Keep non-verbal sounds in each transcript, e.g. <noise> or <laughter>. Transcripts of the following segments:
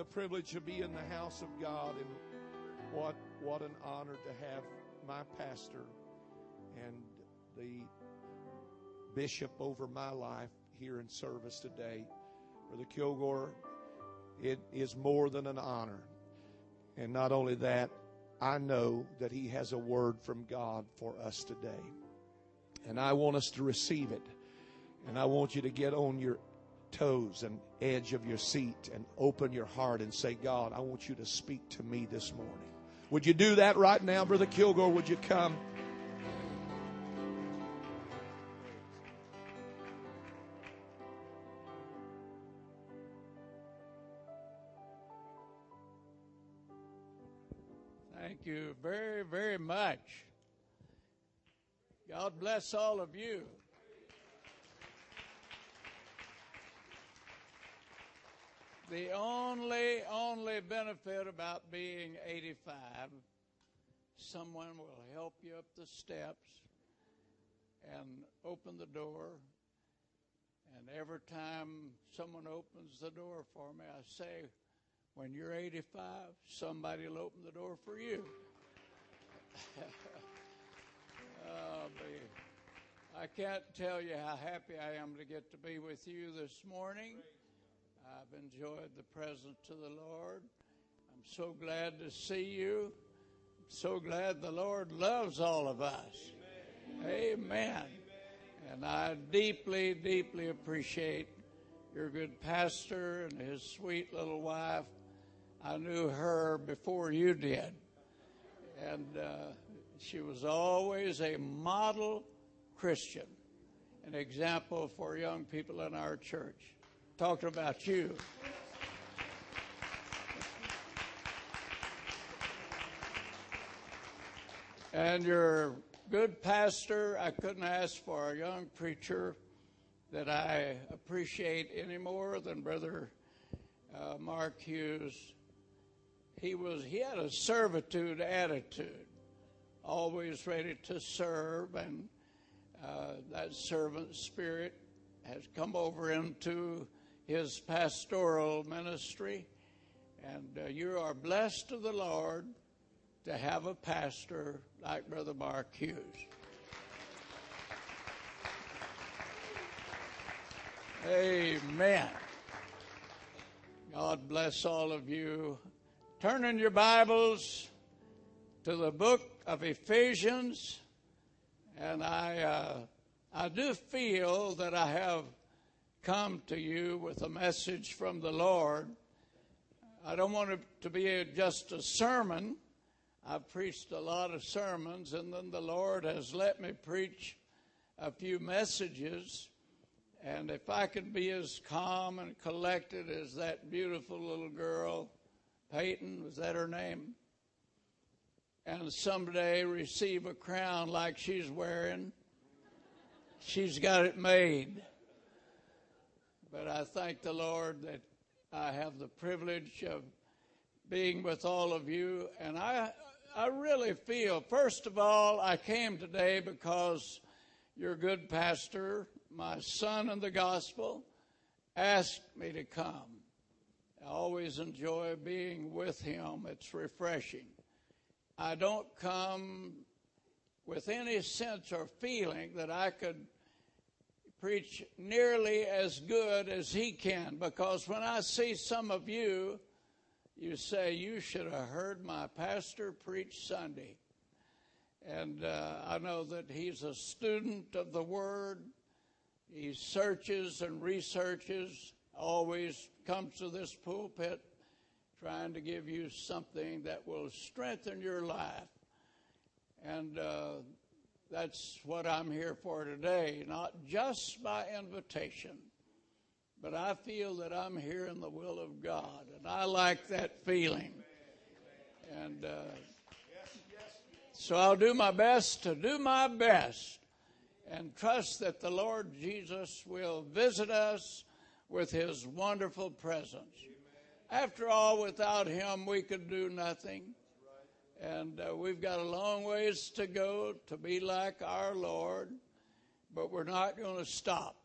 a privilege to be in the house of God, and what what an honor to have my pastor and the bishop over my life here in service today. Brother Kilgore, it is more than an honor. And not only that, I know that he has a word from God for us today. And I want us to receive it. And I want you to get on your toes and edge of your seat and open your heart and say, God, I want you to speak to me this morning. Would you do that right now, Brother Kilgore? Would you come? Thank you very, very much. God bless all of you. The only, only benefit about being 85, someone will help you up the steps and open the door. And every time someone opens the door for me, I say, when you're 85, somebody will open the door for you. <laughs> oh, I can't tell you how happy I am to get to be with you this morning. I've enjoyed the presence of the Lord. I'm so glad to see you. I'm so glad the Lord loves all of us. Amen. Amen. And I deeply, deeply appreciate your good pastor and his sweet little wife. I knew her before you did. And uh, she was always a model Christian, an example for young people in our church talking about you. And your good pastor, I couldn't ask for a young preacher that I appreciate any more than Brother uh, Mark Hughes. He was he had a servitude attitude, always ready to serve, and uh, that servant spirit has come over him into his pastoral ministry. And uh, you are blessed of the Lord to have a pastor like Brother Mark Hughes. Amen. God bless all of you. Turn in your Bibles to the book of Ephesians, and I uh, I do feel that I have come to you with a message from the Lord. I don't want it to be a, just a sermon. I've preached a lot of sermons, and then the Lord has let me preach a few messages. And if I could be as calm and collected as that beautiful little girl, Peyton, was that her name? And someday receive a crown like she's wearing, she's got it made. But I thank the Lord that I have the privilege of being with all of you. And I, I really feel, first of all, I came today because your good pastor, my son in the gospel, asked me to come. I always enjoy being with him. It's refreshing. I don't come with any sense or feeling that I could preach nearly as good as he can because when I see some of you, you say, You should have heard my pastor preach Sunday. And uh, I know that he's a student of the Word. He searches and researches, always comes to this pulpit trying to give you something that will strengthen your life. And uh, that's what I'm here for today, not just by invitation, but I feel that I'm here in the will of God, and I like that feeling. And uh, so I'll do my best to do my best and trust that the Lord Jesus will visit us with his wonderful presence. After all, without him, we could do nothing. And uh, we've got a long ways to go to be like our Lord, but we're not going to stop.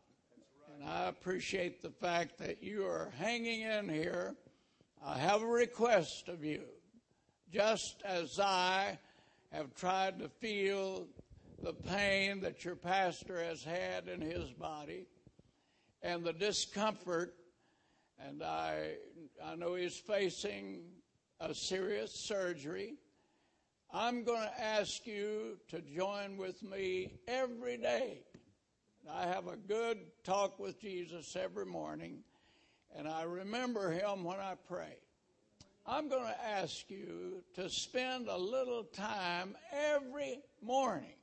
And I appreciate the fact that you are hanging in here I have a request of you. Just as I have tried to feel the pain that your pastor has had in his body and the discomfort, and I, I know he's facing a serious surgery. I'm going to ask you to join with me every day. I have a good talk with Jesus every morning, and I remember him when I pray. I'm going to ask you to spend a little time every morning,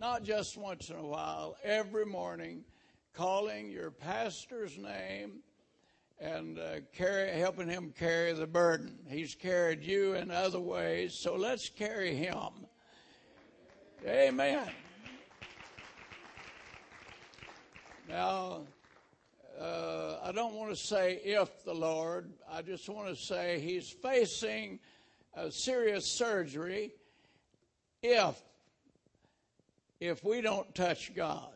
not just once in a while, every morning, calling your pastor's name and uh, carry, helping him carry the burden. He's carried you in other ways, so let's carry him. Amen. Now, uh, I don't want to say if the Lord, I just want to say he's facing a serious surgery if if we don't touch God.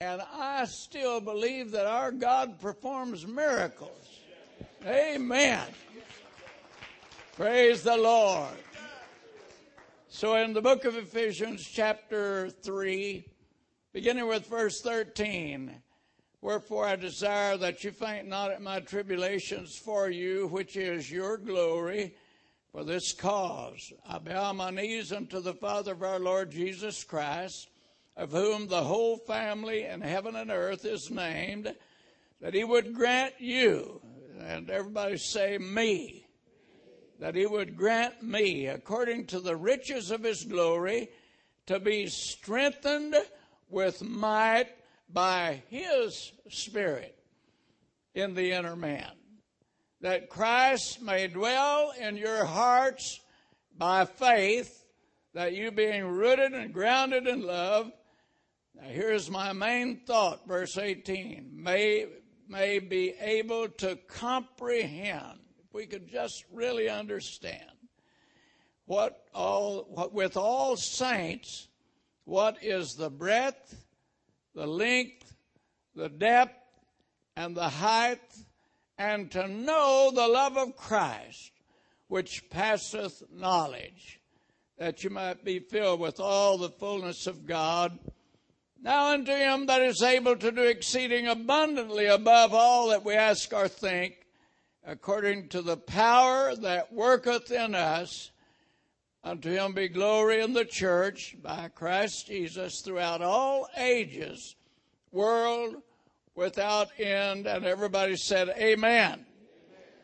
And I still believe that our God performs miracles. Amen. Praise the Lord. So in the book of Ephesians, chapter 3, beginning with verse 13, Wherefore I desire that you faint not at my tribulations for you, which is your glory. For this cause I bow my knees unto the Father of our Lord Jesus Christ of whom the whole family in heaven and earth is named, that he would grant you, and everybody say me, that he would grant me, according to the riches of his glory, to be strengthened with might by his Spirit in the inner man, that Christ may dwell in your hearts by faith, that you being rooted and grounded in love, now here's my main thought, verse 18. May, may be able to comprehend, if we could just really understand, what all, what, with all saints, what is the breadth, the length, the depth, and the height, and to know the love of Christ, which passeth knowledge, that you might be filled with all the fullness of God. Now unto him that is able to do exceeding abundantly above all that we ask or think, according to the power that worketh in us, unto him be glory in the church by Christ Jesus throughout all ages, world without end. And everybody said, Amen.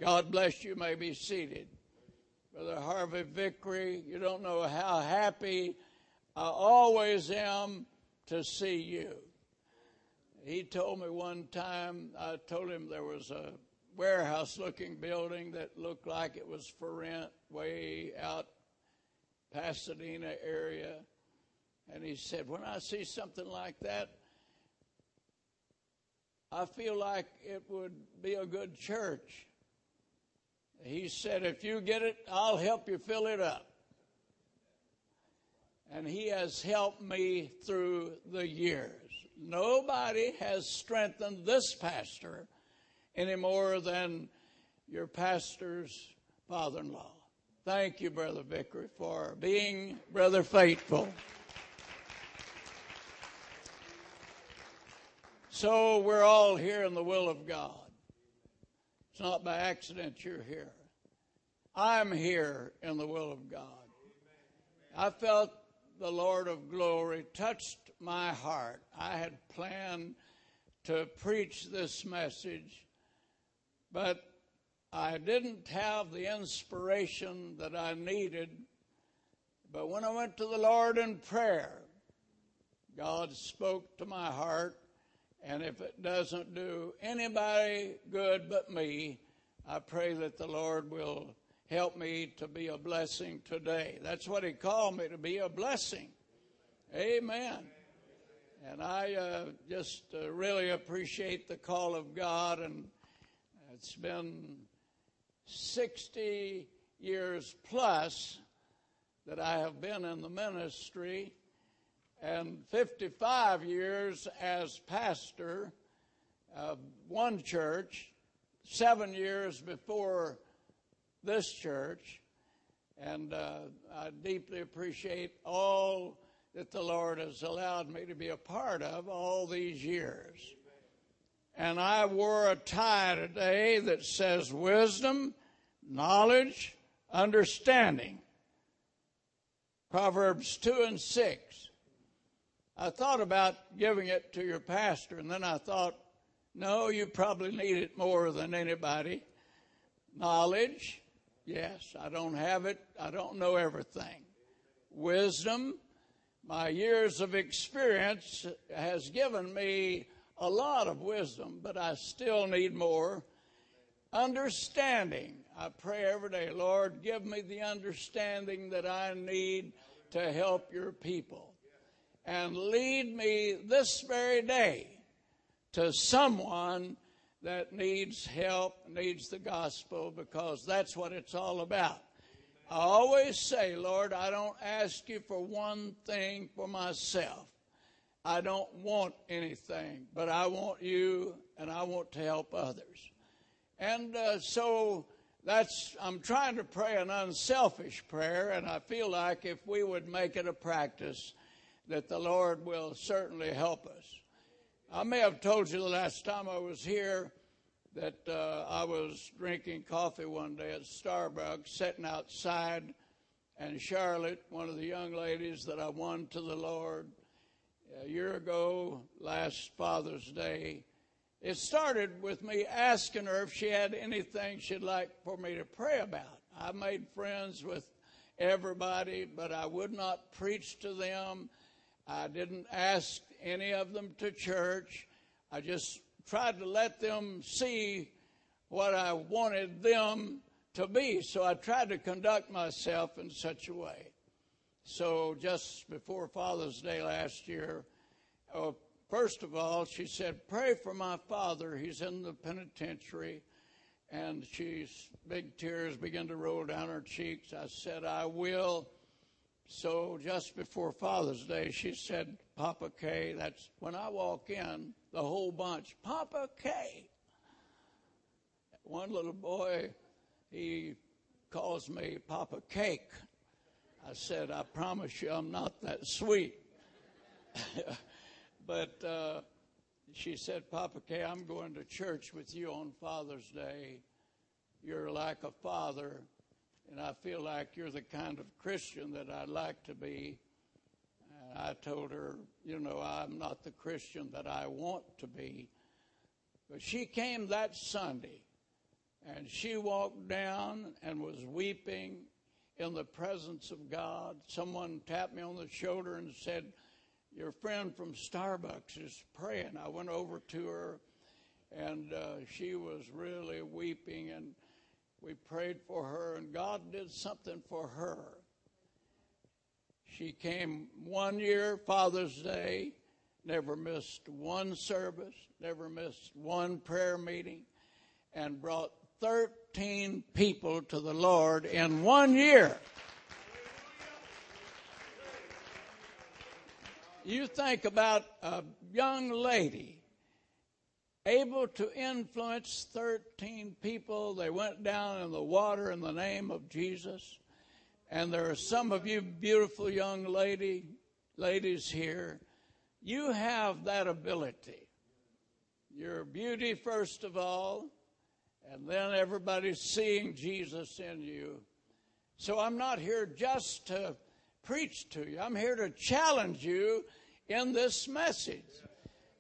God bless you. May be seated. Brother Harvey Vickery, you don't know how happy I always am to see you. He told me one time, I told him there was a warehouse looking building that looked like it was for rent way out Pasadena area. And he said, When I see something like that, I feel like it would be a good church. He said, If you get it, I'll help you fill it up and he has helped me through the years. Nobody has strengthened this pastor any more than your pastor's father in law. Thank you, Brother Vickery, for being Brother Faithful. So we're all here in the will of God. It's not by accident you're here. I'm here in the will of God. I felt the Lord of glory touched my heart. I had planned to preach this message, but I didn't have the inspiration that I needed. But when I went to the Lord in prayer, God spoke to my heart. And if it doesn't do anybody good but me, I pray that the Lord will help me to be a blessing today. That's what he called me to be a blessing. Amen. And I uh, just uh, really appreciate the call of God. And it's been 60 years plus that I have been in the ministry, and 55 years as pastor of one church seven years before this church, and uh, I deeply appreciate all that the Lord has allowed me to be a part of all these years. And I wore a tie today that says wisdom, knowledge, understanding. Proverbs 2 and 6. I thought about giving it to your pastor, and then I thought, no, you probably need it more than anybody. Knowledge, yes, I don't have it, I don't know everything. Wisdom, my years of experience has given me a lot of wisdom, but I still need more. Understanding. I pray every day, Lord, give me the understanding that I need to help your people. And lead me this very day to someone that needs help, needs the gospel, because that's what it's all about. I always say, Lord, I don't ask you for one thing for myself. I don't want anything, but I want you and I want to help others. And uh, so that's, I'm trying to pray an unselfish prayer, and I feel like if we would make it a practice, that the Lord will certainly help us. I may have told you the last time I was here that uh, I was drinking coffee one day at Starbucks, sitting outside, and Charlotte, one of the young ladies that I won to the Lord a year ago, last Father's Day, it started with me asking her if she had anything she'd like for me to pray about. I made friends with everybody, but I would not preach to them. I didn't ask any of them to church. I just tried to let them see what I wanted them to be. So I tried to conduct myself in such a way. So just before Father's Day last year, uh, first of all, she said, Pray for my father. He's in the penitentiary. And she's big tears began to roll down her cheeks. I said, I will. So just before Father's Day, she said, Papa K. That's when I walk in, the whole bunch, Papa K. One little boy, he calls me Papa Cake. I said, I promise you I'm not that sweet. <laughs> but uh, she said, Papa K, I'm going to church with you on Father's Day. You're like a father, and I feel like you're the kind of Christian that I'd like to be. And I told her, you know, I'm not the Christian that I want to be. But she came that Sunday and she walked down and was weeping in the presence of God. Someone tapped me on the shoulder and said, Your friend from Starbucks is praying. I went over to her and uh, she was really weeping and we prayed for her and God did something for her. She came one year, Father's Day, never missed one service, never missed one prayer meeting, and brought 13 people to the Lord in one year. You think about a young lady able to influence 13 people. They went down in the water in the name of Jesus. And there are some of you beautiful young lady, ladies here. You have that ability. Your beauty, first of all, and then everybody's seeing Jesus in you. So I'm not here just to preach to you. I'm here to challenge you in this message.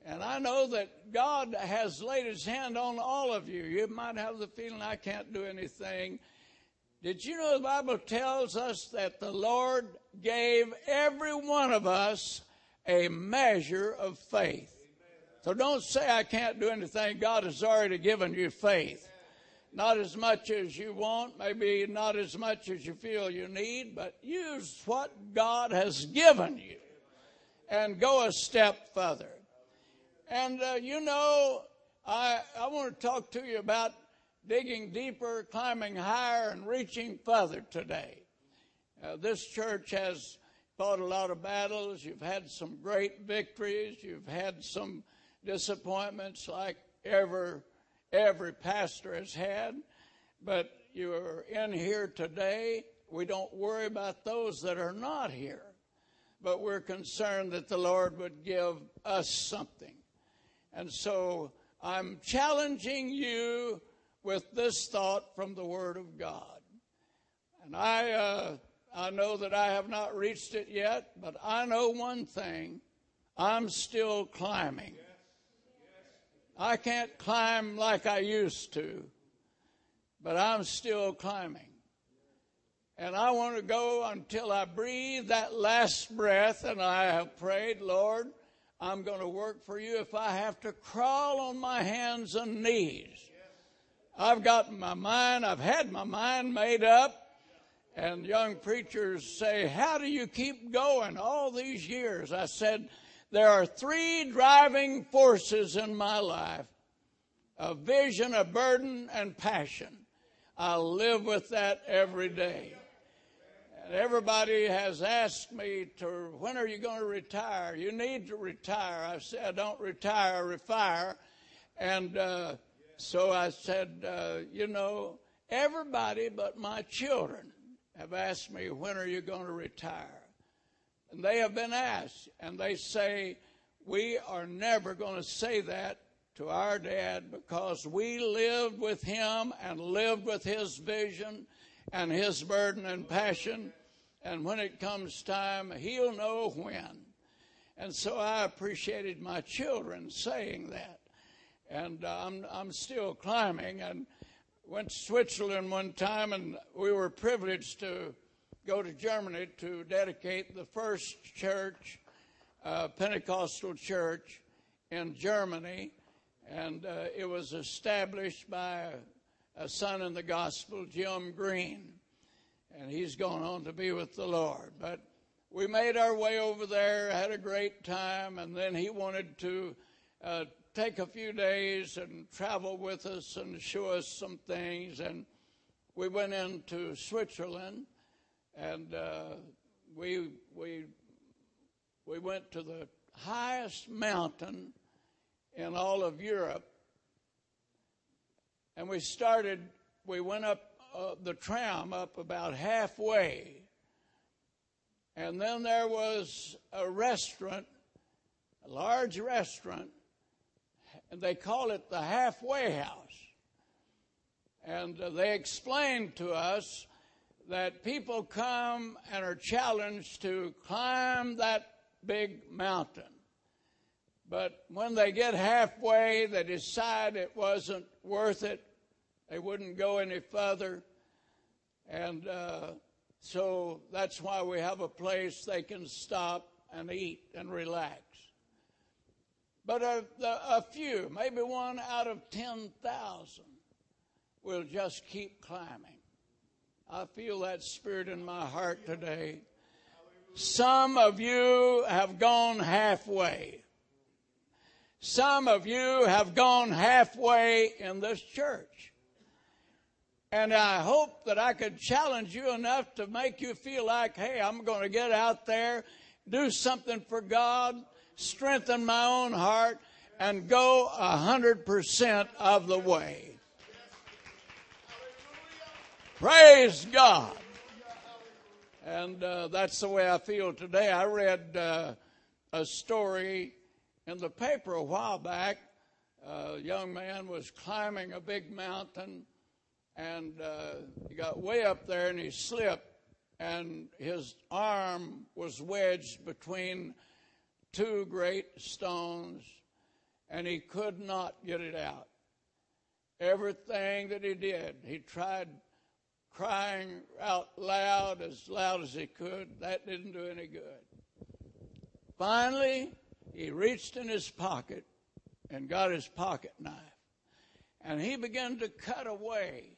And I know that God has laid his hand on all of you. You might have the feeling I can't do anything. Did you know the Bible tells us that the Lord gave every one of us a measure of faith? So don't say I can't do anything. God has already given you faith. Not as much as you want, maybe not as much as you feel you need, but use what God has given you and go a step further. And uh, you know, I, I want to talk to you about digging deeper, climbing higher, and reaching further today. Uh, this church has fought a lot of battles. You've had some great victories. You've had some disappointments like ever, every pastor has had, but you're in here today. We don't worry about those that are not here, but we're concerned that the Lord would give us something. And so I'm challenging you with this thought from the Word of God. And I, uh, I know that I have not reached it yet, but I know one thing I'm still climbing. I can't climb like I used to, but I'm still climbing. And I want to go until I breathe that last breath, and I have prayed, Lord, I'm going to work for you if I have to crawl on my hands and knees. I've got my mind, I've had my mind made up, and young preachers say, How do you keep going all these years? I said, There are three driving forces in my life a vision, a burden, and passion. I live with that every day. And everybody has asked me to, when are you going to retire? You need to retire. I said, I don't retire, refire. And uh, so I said, uh, you know, everybody but my children have asked me, when are you going to retire? And they have been asked, and they say, we are never going to say that to our dad because we lived with him and lived with his vision and his burden and passion. And when it comes time, he'll know when. And so I appreciated my children saying that. And uh, I'm, I'm still climbing. And went to Switzerland one time, and we were privileged to go to Germany to dedicate the first church, uh, Pentecostal church in Germany. And uh, it was established by a, son in the gospel, Jim Green. And he's gone on to be with the Lord. But we made our way over there, had a great time, and then he wanted to uh, take a few days and travel with us and show us some things. And we went into Switzerland, and uh, we we we went to the highest mountain in all of Europe, and we started. We went up uh, the tram up about halfway, and then there was a restaurant, a large restaurant and they call it the halfway house. And uh, they explained to us that people come and are challenged to climb that big mountain. But when they get halfway, they decide it wasn't worth it. They wouldn't go any further. And uh, so that's why we have a place they can stop and eat and relax. But a, a, few, maybe one out of 10,000, will just keep climbing. I feel that spirit in my heart today. Some of you have gone halfway. Some of you have gone halfway in this church. And I hope that I could challenge you enough to make you feel like, hey, I'm going to get out there, do something for God, strengthen my own heart, and go a hundred percent of the way. Praise God. And uh, that's the way I feel today. I read uh, a story in the paper a while back. A young man was climbing a big mountain and uh, he got way up there and he slipped and his arm was wedged between two great stones, and he could not get it out. Everything that he did, he tried crying out loud, as loud as he could. That didn't do any good. Finally, he reached in his pocket and got his pocket knife. And he began to cut away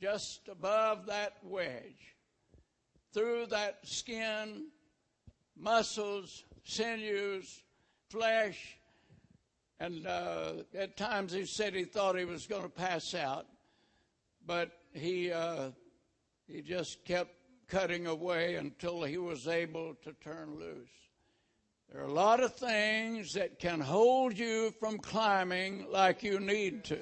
just above that wedge, through that skin, muscles, sinews, flesh, and uh, at times he said he thought he was going to pass out, but he uh, he just kept cutting away until he was able to turn loose. There are a lot of things that can hold you from climbing like you need to.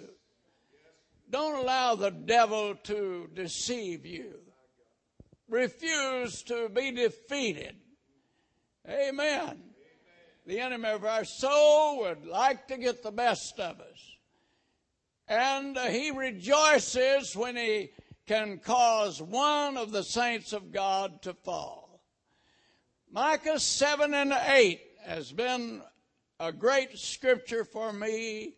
Don't allow the devil to deceive you. Refuse to be defeated. Amen. The enemy of our soul would like to get the best of us. And he rejoices when he can cause one of the saints of God to fall. Micah 7 and 8 has been a great scripture for me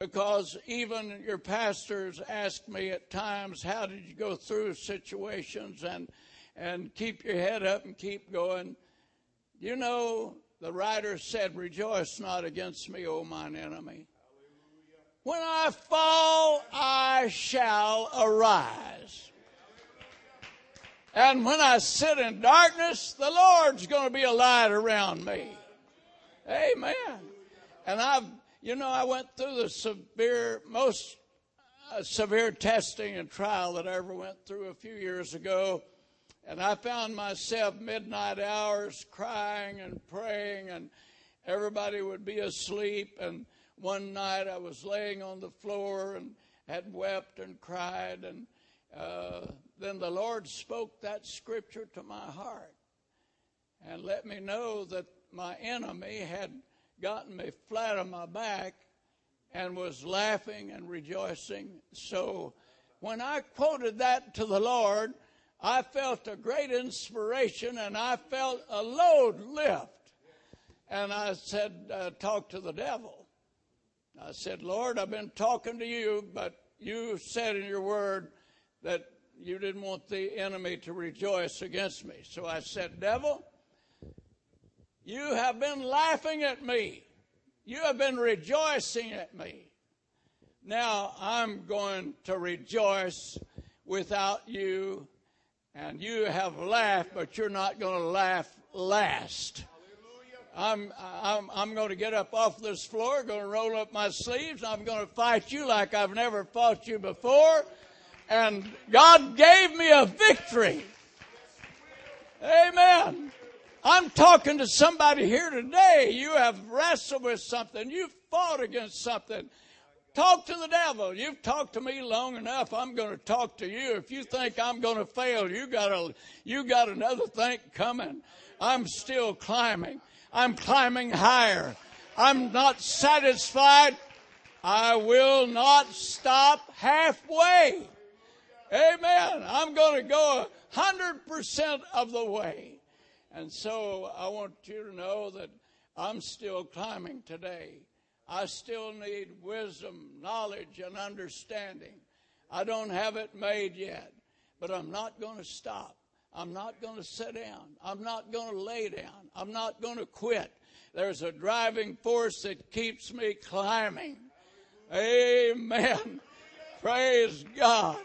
because even your pastors ask me at times, how did you go through situations and, and keep your head up and keep going? You know, the writer said, rejoice not against me, O mine enemy. When I fall, I shall arise. And when I sit in darkness, the Lord's going to be a light around me. Amen. And I've, you know, I went through the severe, most uh, severe testing and trial that I ever went through a few years ago. And I found myself midnight hours crying and praying, and everybody would be asleep. And one night I was laying on the floor and had wept and cried, and uh, then the Lord spoke that scripture to my heart and let me know that my enemy had gotten me flat on my back and was laughing and rejoicing. So when I quoted that to the Lord, I felt a great inspiration and I felt a load lift. And I said, uh, Talk to the devil. I said, Lord, I've been talking to you, but you said in your word that you didn't want the enemy to rejoice against me. So I said, Devil, you have been laughing at me. You have been rejoicing at me. Now I'm going to rejoice without you. And you have laughed, but you're not going to laugh last. I'm, I'm, I'm going to get up off this floor, going to roll up my sleeves. I'm going to fight you like I've never fought you before. And God gave me a victory. Amen. I'm talking to somebody here today. You have wrestled with something. You've fought against something. Talk to the devil. You've talked to me long enough. I'm going to talk to you. If you think I'm going to fail, you got a, you got another thing coming. I'm still climbing. I'm climbing higher. I'm not satisfied. I will not stop halfway. Amen. I'm going to go a hundred percent of the way. And so I want you to know that I'm still climbing today. I still need wisdom, knowledge, and understanding. I don't have it made yet, but I'm not going to stop. I'm not going to sit down. I'm not going to lay down. I'm not going to quit. There's a driving force that keeps me climbing. Amen. Praise God.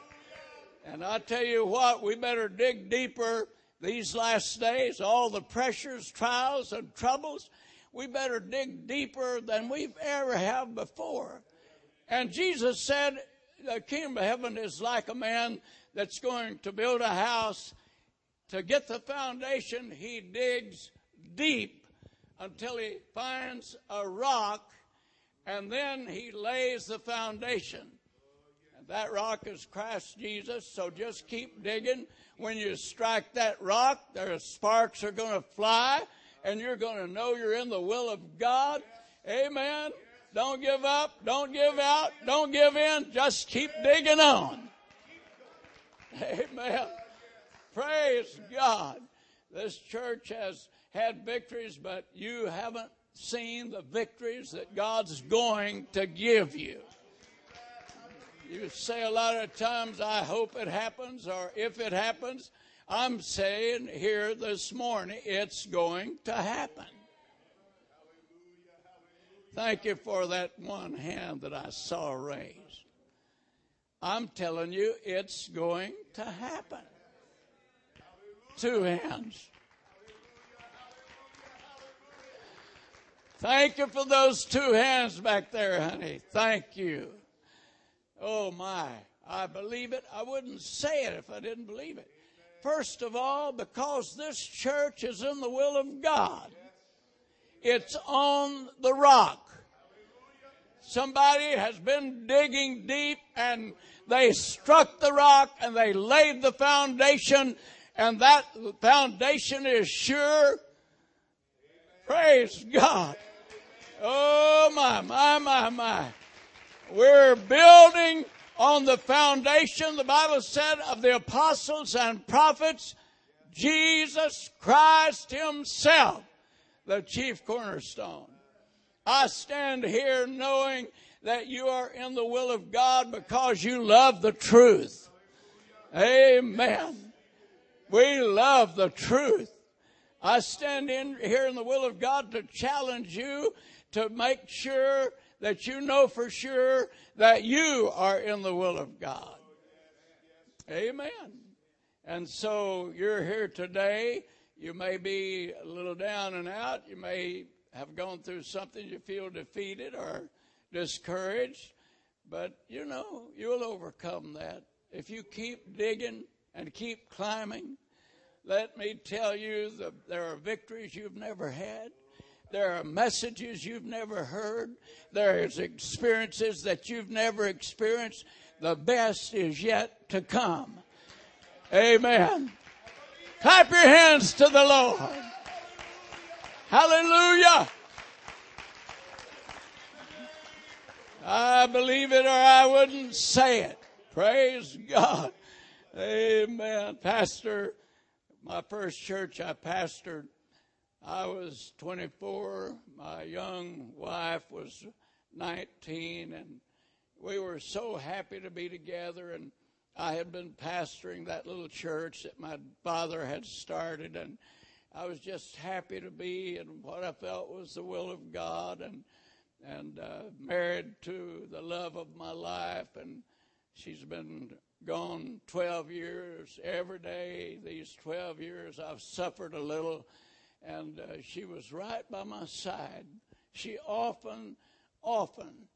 And I tell you what, we better dig deeper these last days, all the pressures, trials, and troubles. We better dig deeper than we've ever have before. And Jesus said, the kingdom of heaven is like a man that's going to build a house to get the foundation, he digs deep until he finds a rock and then he lays the foundation. That rock is Christ Jesus, so just keep digging. When you strike that rock, the sparks are going to fly and you're going to know you're in the will of God. Amen. Don't give up. Don't give out. Don't give in. Just keep digging on. Amen. Praise God. This church has had victories, but you haven't seen the victories that God's going to give you. You say a lot of times, I hope it happens, or if it happens. I'm saying here this morning, it's going to happen. Thank you for that one hand that I saw raised. I'm telling you, it's going to happen. Two hands. Thank you for those two hands back there, honey. Thank you. Oh my. I believe it. I wouldn't say it if I didn't believe it. First of all, because this church is in the will of God. It's on the rock. Somebody has been digging deep and they struck the rock and they laid the foundation and that foundation is sure. Praise God. Oh my, my, my, my. We're building on the foundation, the Bible said, of the apostles and prophets, Jesus Christ Himself, the chief cornerstone. I stand here knowing that you are in the will of God because you love the truth. Amen. We love the truth. I stand in here in the will of God to challenge you to make sure that you know for sure that you are in the will of God. Amen. And so you're here today. You may be a little down and out. You may have gone through something you feel defeated or discouraged. But you know, you'll overcome that. If you keep digging and keep climbing, let me tell you that there are victories you've never had. There are messages you've never heard. There's experiences that you've never experienced. The best is yet to come. Amen. Clap your hands to the Lord. Hallelujah. I believe it or I wouldn't say it. Praise God. Amen. Pastor, my first church I pastored I was 24. My young wife was 19, and we were so happy to be together. And I had been pastoring that little church that my father had started, and I was just happy to be in what I felt was the will of God, and and uh, married to the love of my life, and she's been gone 12 years every day. These 12 years, I've suffered a little and uh, she was right by my side. She often, often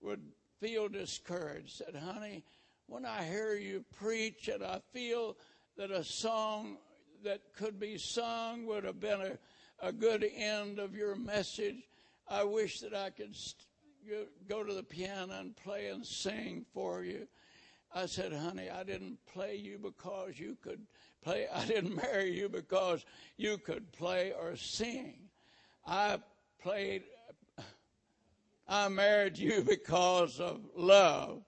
would feel discouraged. Said, "Honey, when I hear you preach, and I feel that a song that could be sung would have been a, a good end of your message. I wish that I could st- go to the piano and play and sing for you." I said, "Honey, I didn't play you because you could." Play. I didn't marry you because you could play or sing. I played, I married you because of love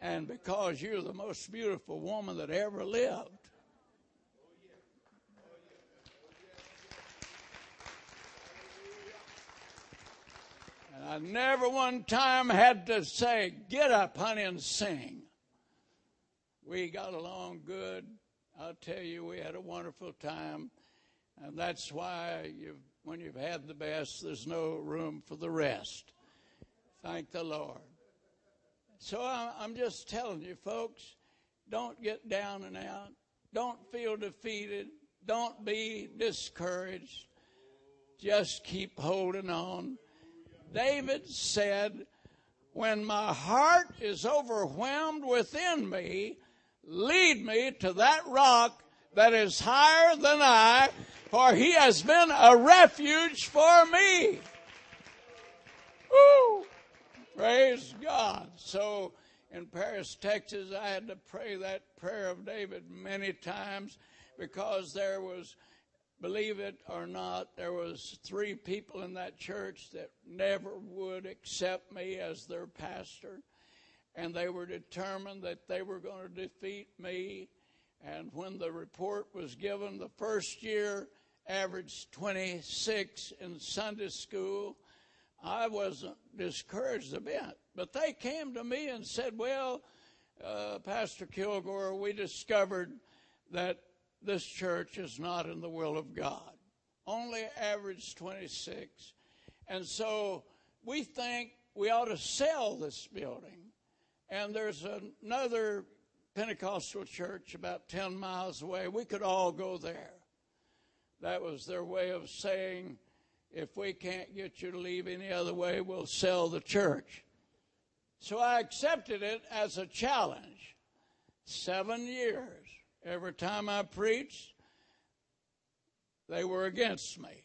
and because you're the most beautiful woman that ever lived. And I never one time had to say, Get up, honey, and sing. We got along good. I'll tell you, we had a wonderful time. And that's why you've, when you've had the best, there's no room for the rest. Thank the Lord. So I'm just telling you, folks, don't get down and out. Don't feel defeated. Don't be discouraged. Just keep holding on. David said, When my heart is overwhelmed within me, lead me to that rock that is higher than I, for he has been a refuge for me. Woo! Praise God. So in Paris, Texas, I had to pray that prayer of David many times because there was, believe it or not, there was three people in that church that never would accept me as their pastor and they were determined that they were going to defeat me. And when the report was given, the first year averaged 26 in Sunday school. I wasn't discouraged a bit, but they came to me and said, "Well, uh, Pastor Kilgore, we discovered that this church is not in the will of God. Only average 26, and so we think we ought to sell this building." And there's another Pentecostal church about 10 miles away. We could all go there. That was their way of saying, if we can't get you to leave any other way, we'll sell the church. So I accepted it as a challenge. Seven years. Every time I preached, they were against me.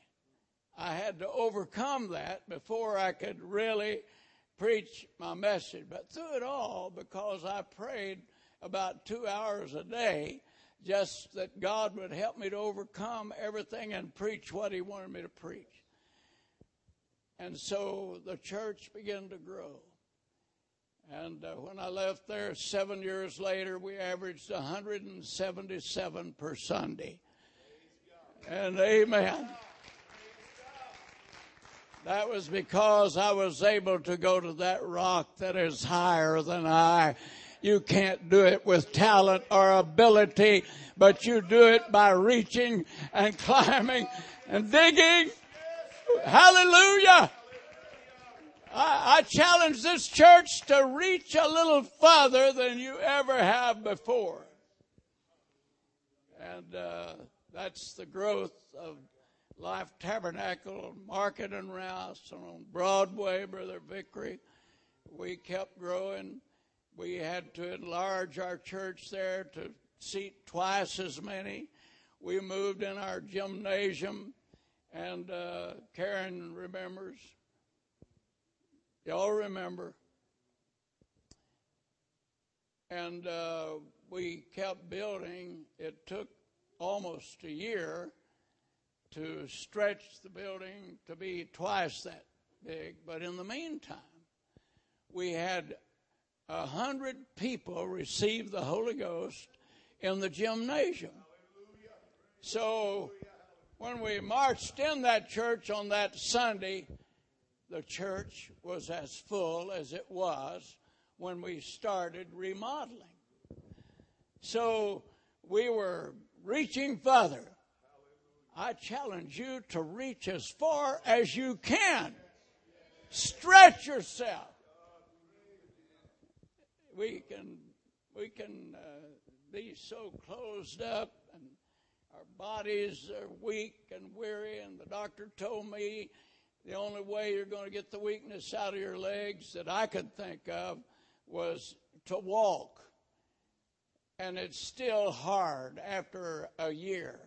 I had to overcome that before I could really preach my message. But through it all, because I prayed about two hours a day, just that God would help me to overcome everything and preach what He wanted me to preach. And so the church began to grow. And uh, when I left there seven years later, we averaged 177 per Sunday. And amen. That was because I was able to go to that rock that is higher than I. You can't do it with talent or ability, but you do it by reaching and <laughs> climbing and digging. Hallelujah. I, I challenge this church to reach a little farther than you ever have before. And uh, that's the growth of Life Tabernacle, Market and Rouse, and on Broadway, Brother Vickery. We kept growing. We had to enlarge our church there to seat twice as many. We moved in our gymnasium, and uh, Karen remembers. Y'all remember. And uh, we kept building. It took almost a year to stretch the building to be twice that big. But in the meantime, we had a hundred people receive the Holy Ghost in the gymnasium. So when we marched in that church on that Sunday, the church was as full as it was when we started remodeling. So we were reaching further. I challenge you to reach as far as you can. Stretch yourself. We can, we can uh, be so closed up and our bodies are weak and weary. And the doctor told me the only way you're going to get the weakness out of your legs that I could think of was to walk. And it's still hard after a year.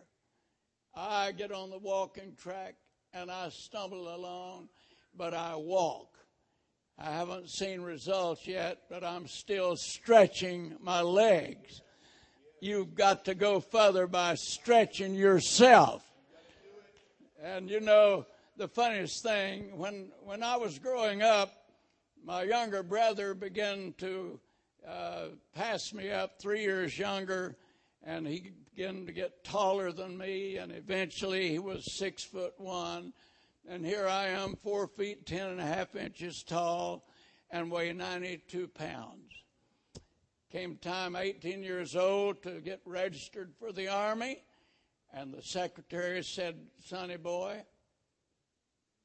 I get on the walking track and I stumble along, but I walk. I haven't seen results yet, but I'm still stretching my legs. You've got to go further by stretching yourself. And you know, the funniest thing, when, when I was growing up, my younger brother began to uh, pass me up, three years younger, and he began to get taller than me, and eventually he was six foot one. And here I am, four feet ten and a half inches tall, and weigh 92 pounds. Came time, 18 years old, to get registered for the Army, and the secretary said, Sonny boy,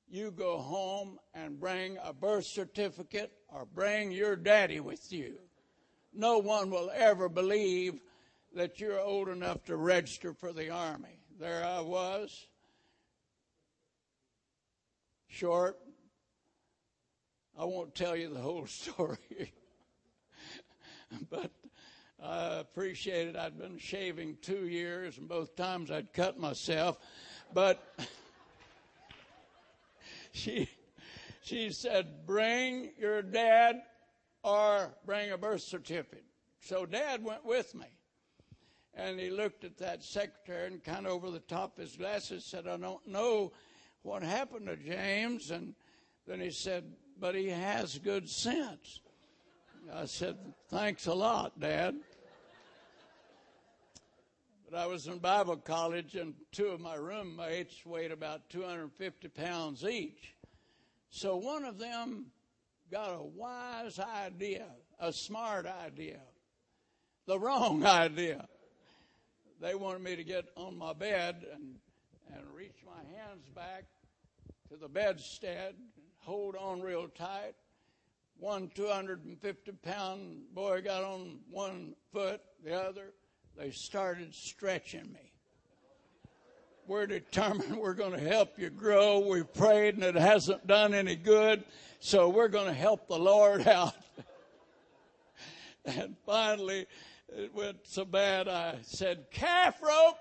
you go home and bring a birth certificate or bring your daddy with you. No one will ever believe that you're old enough to register for the Army. There I was, short. I won't tell you the whole <laughs> story, but I appreciated I'd been shaving two years, and both times I'd cut myself. But <laughs> she, she said, Bring your dad or bring a birth certificate. So dad went with me. And he looked at that secretary and kind of over the top of his glasses said, I don't know what happened to James. And then he said, But he has good sense. I said, Thanks a lot, Dad. But I was in Bible college, and two of my roommates weighed about 250 pounds each. So one of them got a wise idea, a smart idea, the wrong <laughs> idea they wanted me to get on my bed and, and reach my hands back to the bedstead, and hold on real tight. One 250 pound boy got on one foot, the other. They started stretching me. We're determined <laughs> we're going to help you grow. We've prayed and it hasn't done any good, so we're going to help the Lord <laughs> out. and finally, it went so bad I said, calf rope.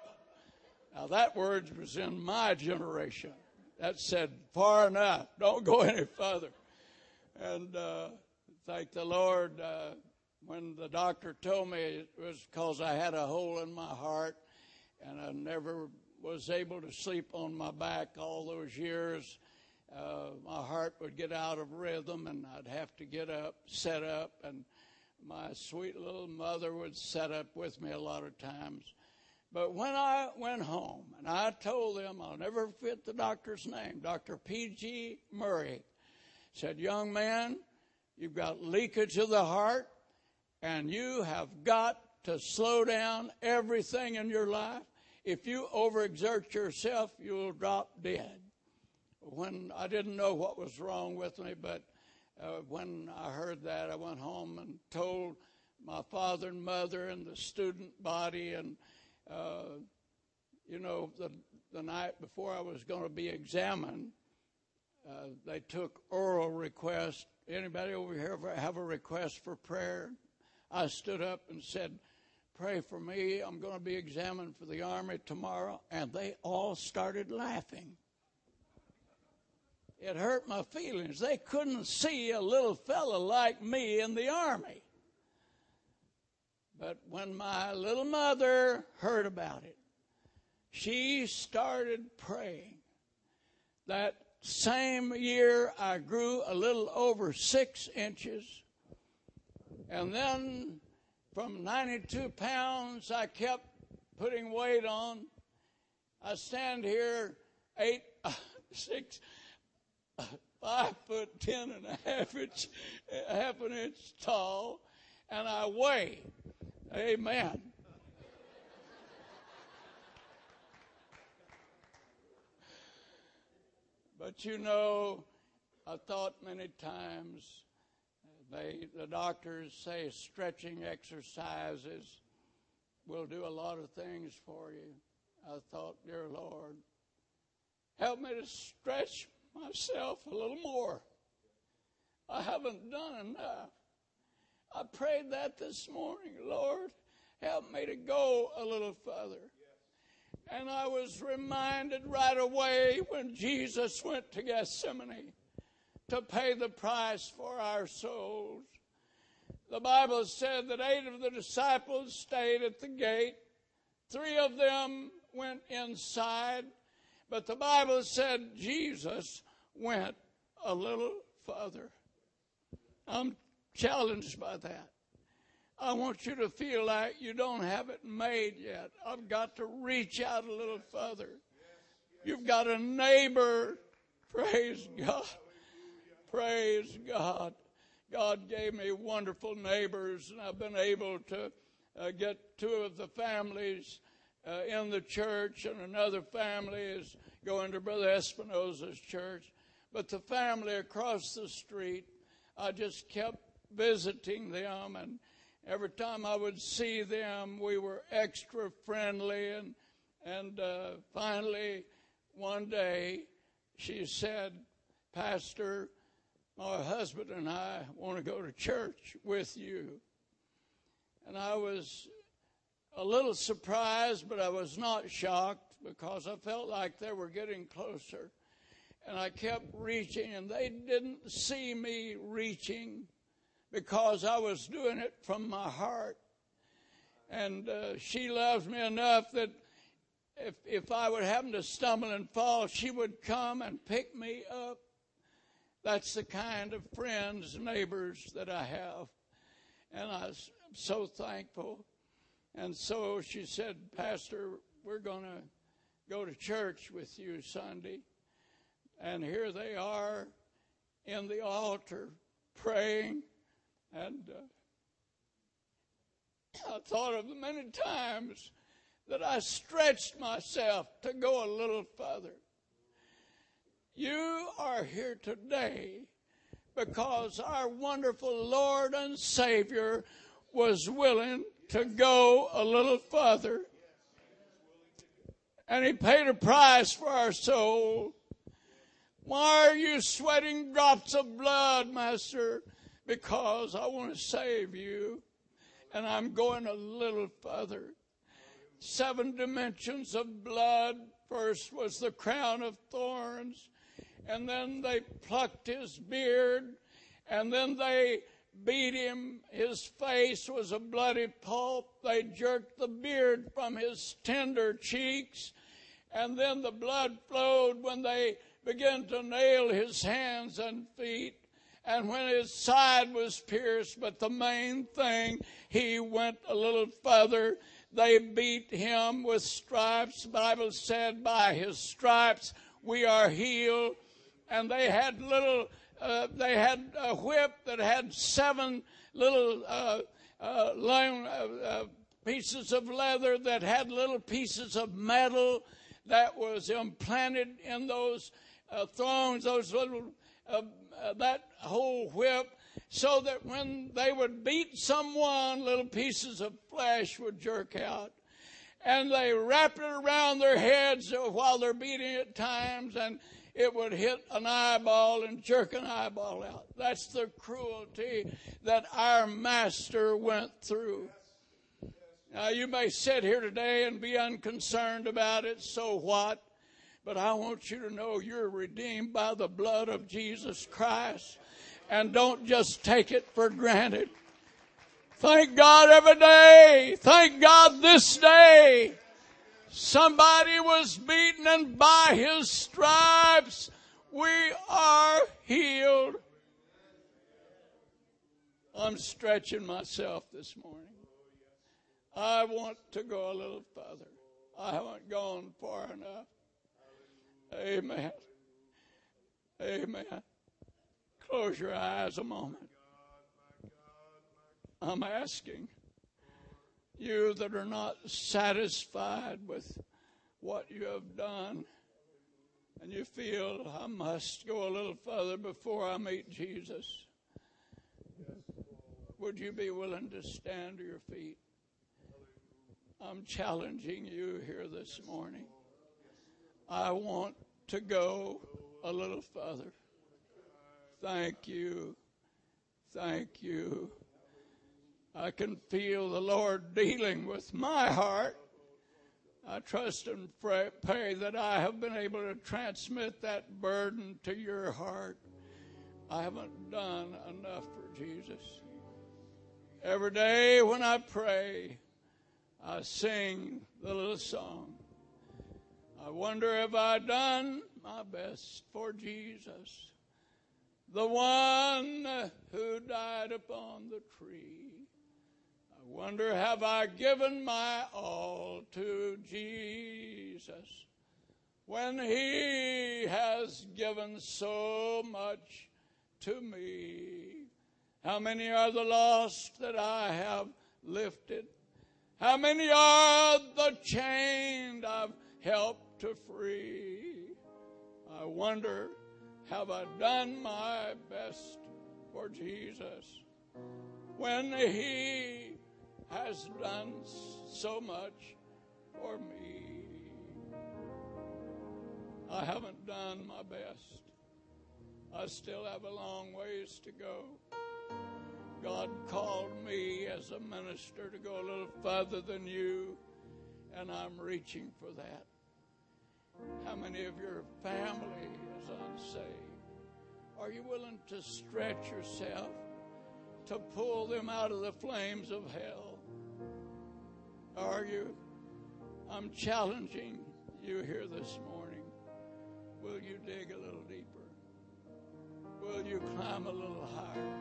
Now that word was in my generation. That said, far enough. Don't go any further. And uh, thank the Lord. Uh, when the doctor told me it was because I had a hole in my heart and I never was able to sleep on my back all those years. Uh, my heart would get out of rhythm and I'd have to get up, set up, and my sweet little mother would set up with me a lot of times. But when I went home and I told them, I'll never forget the doctor's name, Dr. P.G. Murray, said, Young man, you've got leakage of the heart and you have got to slow down everything in your life. If you overexert yourself, you'll drop dead. When I didn't know what was wrong with me, but uh, when I heard that, I went home and told my father and mother and the student body, and uh, you know, the the night before I was going to be examined, uh, they took oral requests. Anybody over here have a request for prayer? I stood up and said, Pray for me. I'm going to be examined for the Army tomorrow. And they all started laughing. It hurt my feelings. They couldn't see a little fella like me in the Army. But when my little mother heard about it, she started praying. That same year, I grew a little over six inches. And then from 92 pounds, I kept putting weight on. I stand here eight, <laughs> six, five foot ten and a half inch, half an inch tall, and I weigh. Amen. But you know, I thought many times they, the doctors say stretching exercises will do a lot of things for you. I thought, dear Lord, help me to stretch myself a little more. I haven't done enough. I prayed that this morning, Lord, help me to go a little further. And I was reminded right away when Jesus went to Gethsemane to pay the price for our souls. The Bible said that eight of the disciples stayed at the gate. Three of them went inside. But the Bible said Jesus went a little further. I'm challenged by that. I want you to feel like you don't have it made yet. I've got to reach out a little further. You've got a neighbor, praise God, Praise God. God gave me wonderful neighbors, and I've been able to uh, get two of the families uh, in the church, and another family is going to Brother Espinosa's church. But the family across the street, I just kept visiting them, and every time I would see them, we were extra friendly. And and uh, finally, one day, she said, "Pastor, my husband and I want to go to church with you. And I was a little surprised, but I was not shocked because I felt like they were getting closer. And I kept reaching, and they didn't see me reaching because I was doing it from my heart. And uh, she loves me enough that if, if I would happen to stumble and fall, she would come and pick me up that's the kind of friends, neighbors that I have. And I'm so thankful. And so she said, Pastor, we're going to go to church with you Sunday. And here they are in the altar praying. And uh, I thought of the many times that I stretched myself to go a little further. You are here today because our wonderful Lord and Savior was willing to go a little further. And He paid a price for our soul. Why are you sweating drops of blood, Master? Because I want to save you. And I'm going a little further. Seven dimensions of blood. First was the crown of thorns and then they plucked his beard And then they beat him. His face was a bloody pulp. They jerked the beard from his tender cheeks. And then the blood flowed when they began to nail his hands and feet. And when his side was pierced, but the main thing, he went a little further. They beat him with stripes. The Bible said, by his stripes we are healed. And they had little uh, they had a whip that had seven little uh, uh, long uh, uh, pieces of leather that had little pieces of metal that was implanted in those thongs, those little that whole whip, so that when they would beat someone, little pieces of flesh would jerk out. And they wrapped it around their heads while they're beating at times, and it would hit an eyeball and jerk an eyeball out. That's the cruelty that our master went through. Now, you may sit here today and be unconcerned about it, so what? But I want you to know you're redeemed by the blood of Jesus Christ. And don't just take it for granted. Thank God every day. Thank God this day Somebody was beaten and by his stripes we are healed. I'm stretching myself this morning. I want to go a little further. I haven't gone far enough. Amen. Amen. Close your eyes a moment. I'm asking you that are not satisfied with what you have done and you feel I must go a little further before I meet Jesus, would you be willing to stand to your feet? I'm challenging you here this morning. I want to go a little further. Thank you. Thank you. I can feel the Lord dealing with my heart. I trust and pray, that I have been able to transmit that burden to your heart. I haven't done enough for Jesus. Every day when I pray, I sing the little song. I wonder if I done my best for Jesus, the one who died upon the tree wonder have I given my all to Jesus when he has given so much to me? How many are the lost that I have lifted? How many are the chained I've helped to free? I wonder, have I done my best for Jesus when He has done so much for me. I haven't done my best. I still have a long ways to go. God called me as a minister to go a little further than you, and I'm reaching for that. How many of your family is unsaved? Are you willing to stretch yourself to pull them out of the flames of hell? Are you? I'm challenging you here this morning. Will you dig a little deeper? Will you climb a little higher?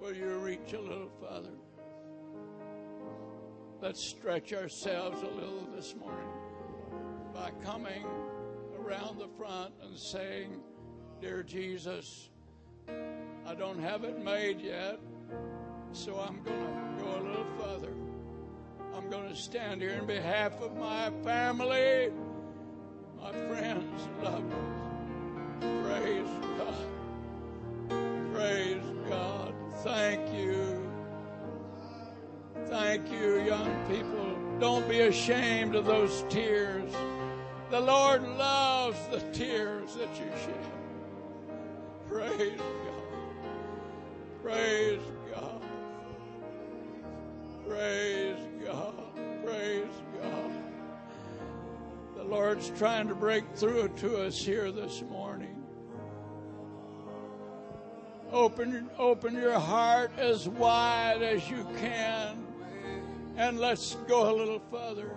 Will you reach a little further? Let's stretch ourselves a little this morning by coming around the front and saying, Dear Jesus, I don't have it made yet, so I'm going to go a little oh, further. I'm going to stand here in behalf of my family, my friends, loved ones. Praise God. Praise God. Thank you. Thank you, young people. Don't be ashamed of those tears. The Lord loves the tears that you shed. Praise God. Praise God. Praise God. Praise God. The Lord's trying to break through to us here this morning. Open, open your heart as wide as you can. And let's go a little further.